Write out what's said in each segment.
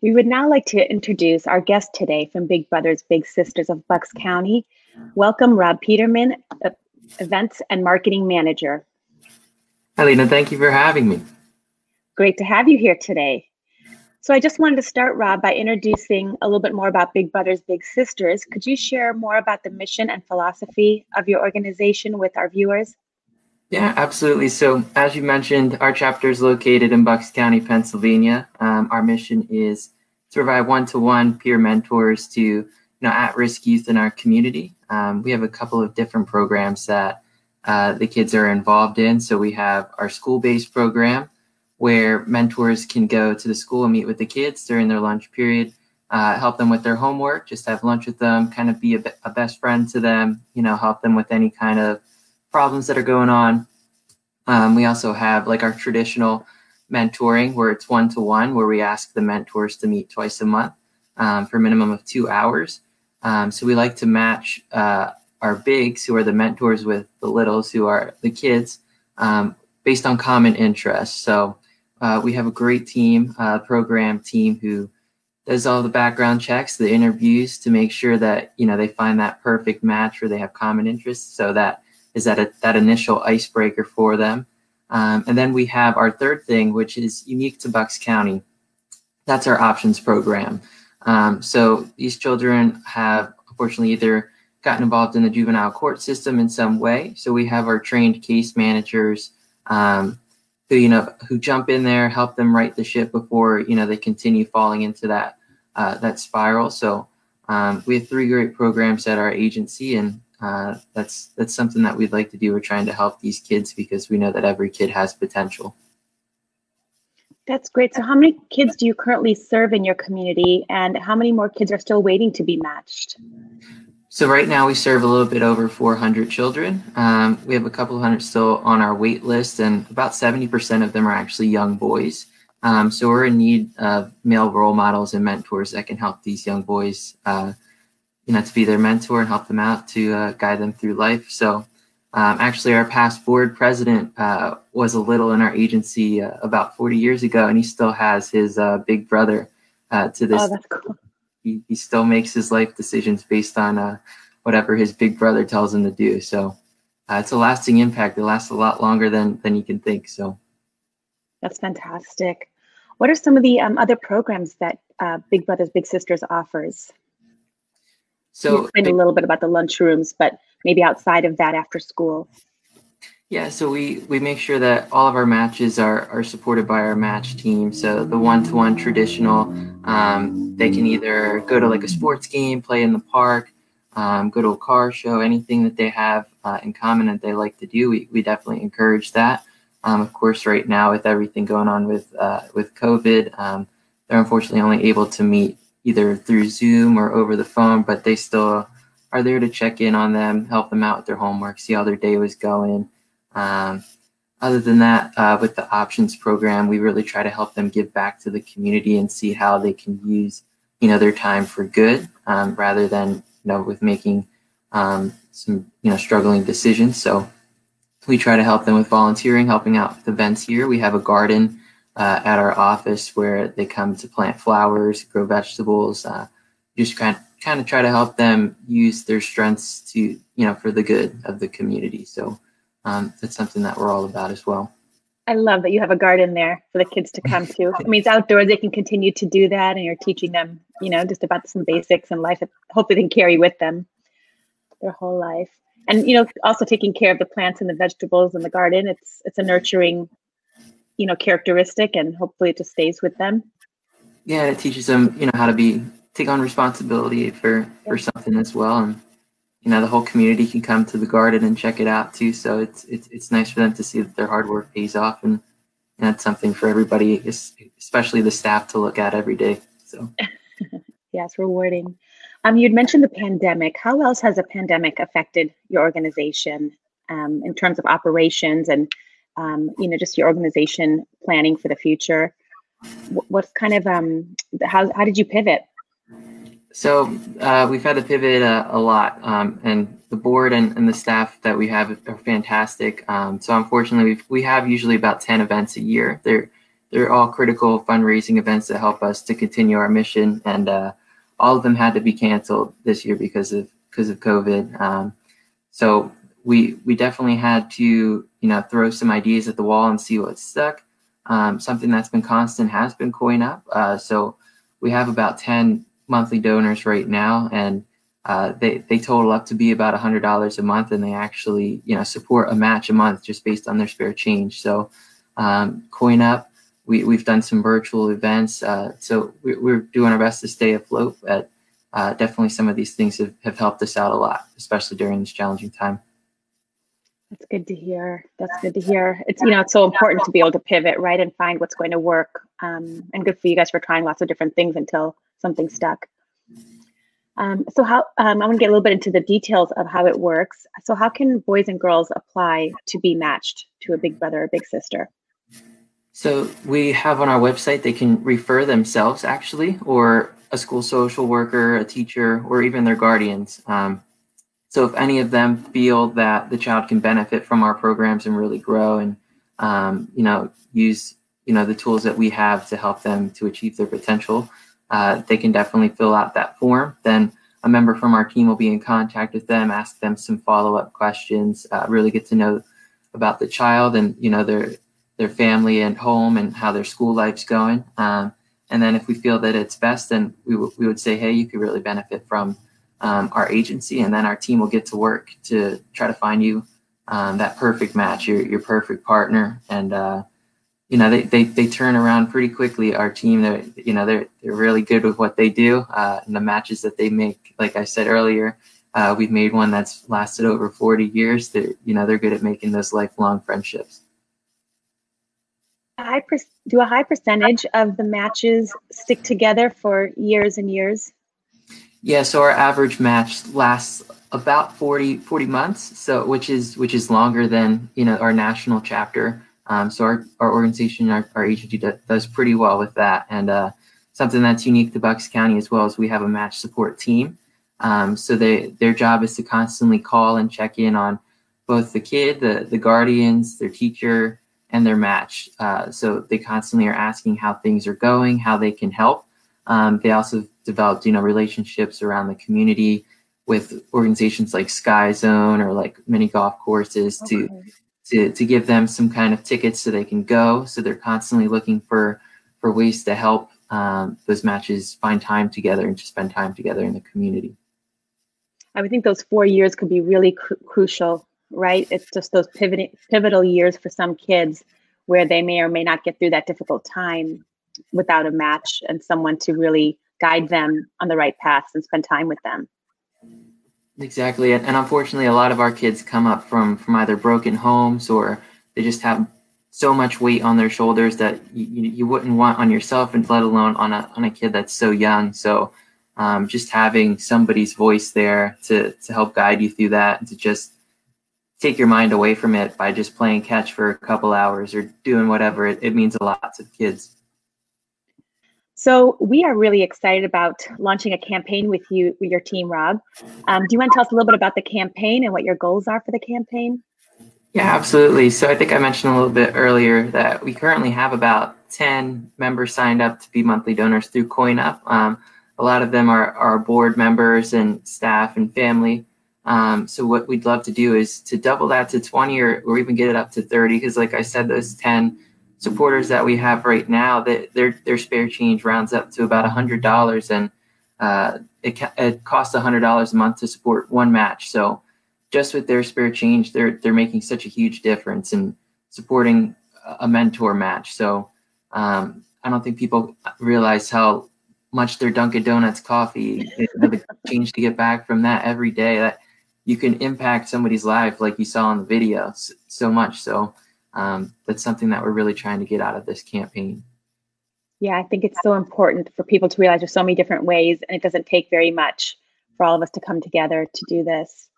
We would now like to introduce our guest today from Big Brothers Big Sisters of Bucks County. Welcome, Rob Peterman, uh, Events and Marketing Manager. Alina, thank you for having me. Great to have you here today. So I just wanted to start, Rob, by introducing a little bit more about Big Brothers Big Sisters. Could you share more about the mission and philosophy of your organization with our viewers? Yeah, absolutely. So, as you mentioned, our chapter is located in Bucks County, Pennsylvania. Um, our mission is to provide one-to-one peer mentors to you know at-risk youth in our community. Um, we have a couple of different programs that uh, the kids are involved in. So we have our school-based program where mentors can go to the school and meet with the kids during their lunch period, uh, help them with their homework, just have lunch with them, kind of be a, a best friend to them, you know, help them with any kind of problems that are going on. Um, we also have like our traditional mentoring where it's one to one, where we ask the mentors to meet twice a month um, for a minimum of two hours. Um, so we like to match uh, our bigs, who are the mentors, with the littles, who are the kids, um, based on common interests. So uh, we have a great team, uh, program team, who does all the background checks, the interviews to make sure that you know they find that perfect match where they have common interests. So that is that a, that initial icebreaker for them. Um, and then we have our third thing, which is unique to Bucks County. That's our options program. Um, so these children have unfortunately either gotten involved in the juvenile court system in some way. So we have our trained case managers um, who you know who jump in there, help them right the ship before you know they continue falling into that uh, that spiral. So um, we have three great programs at our agency, and uh, that's that's something that we'd like to do. We're trying to help these kids because we know that every kid has potential. That's great. So, how many kids do you currently serve in your community, and how many more kids are still waiting to be matched? So, right now we serve a little bit over 400 children. Um, we have a couple hundred still on our wait list, and about 70% of them are actually young boys. Um, so, we're in need of male role models and mentors that can help these young boys uh, you know, to be their mentor and help them out to uh, guide them through life. So, um, actually, our past board president uh, was a little in our agency uh, about 40 years ago, and he still has his uh, big brother uh, to this. Oh, that's cool. He, he still makes his life decisions based on uh, whatever his big brother tells him to do. So, it's a lasting impact. It lasts a lot longer than than you can think. So, that's fantastic. What are some of the um, other programs that Big Brothers Big Sisters offers? So you explained a little bit about the lunchrooms, but maybe outside of that after school. Yeah, so we we make sure that all of our matches are are supported by our match team. So the one to one traditional, um, they can either go to like a sports game, play in the park, um, go to a car show, anything that they have uh, in common that they like to do. We we definitely encourage that. Um, of course, right now with everything going on with uh, with COVID, um, they're unfortunately only able to meet either through Zoom or over the phone, but they still are there to check in on them, help them out with their homework, see how their day was going. Um, other than that, uh, with the options program, we really try to help them give back to the community and see how they can use, you know, their time for good um, rather than, you know, with making um, some, you know, struggling decisions. So we try to help them with volunteering, helping out with events here. We have a garden uh, at our office where they come to plant flowers, grow vegetables, uh, just kind of, kind of try to help them use their strengths to, you know, for the good of the community. So um, that's something that we're all about as well. I love that you have a garden there for the kids to come to. I mean, it's outdoors; they can continue to do that, and you're teaching them, you know, just about some basics in life. that Hopefully, they can carry with them their whole life. And you know, also taking care of the plants and the vegetables in the garden. It's it's a nurturing you know characteristic and hopefully it just stays with them. Yeah it teaches them you know how to be take on responsibility for for something as well. And you know the whole community can come to the garden and check it out too. So it's it's, it's nice for them to see that their hard work pays off. And, and that's something for everybody especially the staff to look at every day. So. Yes rewarding. Um, you'd mentioned the pandemic. How else has a pandemic affected your organization um, in terms of operations and um, you know, just your organization planning for the future. What, kind of um, how how did you pivot? So uh, we've had to pivot a, a lot, um, and the board and, and, the staff that we have are fantastic. Um, so unfortunately, we we have usually about ten events a year. They're they're all critical fundraising events that help us to continue our mission. And uh, all of them had to be canceled this year because of because of COVID. Um, so we we definitely had to you know throw some ideas at the wall and see what stuck. Um, something that's been constant has been Coin Up. Uh, so we have about 10 monthly donors right now, and uh, they they total up to be about $100 a month, and they actually you know support a match a month just based on their spare change. So um, Coin Up, we we've done some virtual events, uh, so we, we're doing our best to stay afloat. But uh, definitely, some of these things have, have helped us out a lot, especially during this challenging time. That's good to hear. That's good to hear. It's you know it's so important to be able to pivot right and find what's going to work. Um, and good for you guys for trying lots of different things until something stuck. Um, so how um, I want to get a little bit into the details of how it works. So how can boys and girls apply to be matched to a big brother or big sister? So we have on our website they can refer themselves actually, or a school social worker, a teacher, or even their guardians. Um, so if any of them feel that the child can benefit from our programs and really grow and um, you know use you know the tools that we have to help them to achieve their potential, uh, they can definitely fill out that form. Then a member from our team will be in contact with them, ask them some follow up questions, uh, really get to know about the child and you know their their family and home and how their school life's going. Um, and then if we feel that it's best, then we, w- we would say, hey, you could really benefit from um, our agency, and then our team will get to work to try to find you um, that perfect match, your your perfect partner, and uh, you know they, they they turn around pretty quickly. Our team, they're you know they're they're really good with what they do, uh, and the matches that they make. Like I said earlier, uh, we've made one that's lasted over 40 years. That you know they're good at making those lifelong friendships. Do a high percentage of the matches stick together for years and years? Yeah, so our average match lasts about 40, 40 months, so which is which is longer than you know our national chapter. Um, so our, our organization, our, our agency does pretty well with that. And uh, something that's unique to Bucks County as well is we have a match support team. Um, so they their job is to constantly call and check in on both the kid, the the guardians, their teacher, and their match. Uh, so they constantly are asking how things are going, how they can help. Um, they also developed, you know, relationships around the community with organizations like Sky Zone or like mini golf courses okay. to to to give them some kind of tickets so they can go. So they're constantly looking for for ways to help um, those matches find time together and to spend time together in the community. I would think those four years could be really cr- crucial, right? It's just those pivoting, pivotal years for some kids where they may or may not get through that difficult time without a match and someone to really guide them on the right path and spend time with them. Exactly, and unfortunately, a lot of our kids come up from from either broken homes or they just have so much weight on their shoulders that you, you wouldn't want on yourself, and let alone on a on a kid that's so young. So, um, just having somebody's voice there to to help guide you through that, and to just take your mind away from it by just playing catch for a couple hours or doing whatever, it, it means a lot to kids. So we are really excited about launching a campaign with you, with your team, Rob. Um, do you want to tell us a little bit about the campaign and what your goals are for the campaign? Yeah, absolutely. So I think I mentioned a little bit earlier that we currently have about 10 members signed up to be monthly donors through CoinUp. Um, a lot of them are, are board members and staff and family. Um, so what we'd love to do is to double that to 20 or, or even get it up to 30 because like I said, those 10 supporters that we have right now, that their their spare change rounds up to about hundred dollars, and uh, it it costs hundred dollars a month to support one match. So just with their spare change, they're they're making such a huge difference in supporting a mentor match. So um, I don't think people realize how much their Dunkin' Donuts coffee, the change to get back from that every day. That you can impact somebody's life, like you saw in the video, so, so much. So um, that's something that we're really trying to get out of this campaign. Yeah, I think it's so important for people to realize there's so many different ways, and it doesn't take very much for all of us to come together to do this.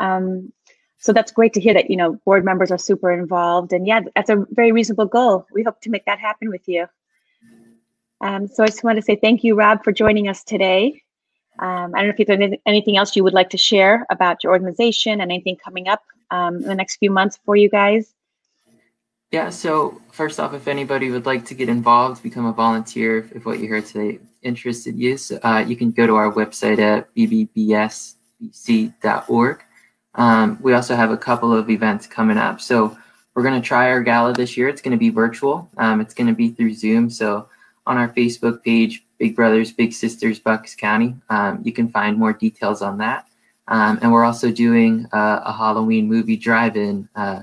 Um, so that's great to hear that you know board members are super involved, and yeah, that's a very reasonable goal. We hope to make that happen with you. Um, so I just want to say thank you, Rob, for joining us today. Um, I don't know if there's anything else you would like to share about your organization and anything coming up um, in the next few months for you guys. Yeah, so first off, if anybody would like to get involved, become a volunteer, if, if what you heard today interested you, so, uh, you can go to our website at bbbsbc.org. Um, we also have a couple of events coming up. So we're going to try our gala this year. It's going to be virtual. Um, it's going to be through Zoom. So on our Facebook page, Big Brothers, Big Sisters, Bucks County, um, you can find more details on that. Um, and we're also doing uh, a Halloween movie drive-in uh,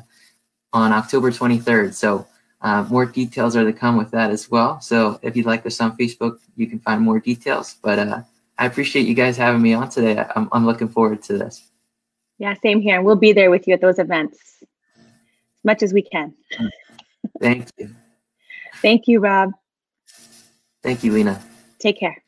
on October 23rd. So uh, more details are to come with that as well. So if you'd like us on Facebook, you can find more details. But uh, I appreciate you guys having me on today. I'm, I'm looking forward to this. Yeah, same here. We'll be there with you at those events as much as we can. Thank you. Thank you, Rob. Thank you, Lena. Take care.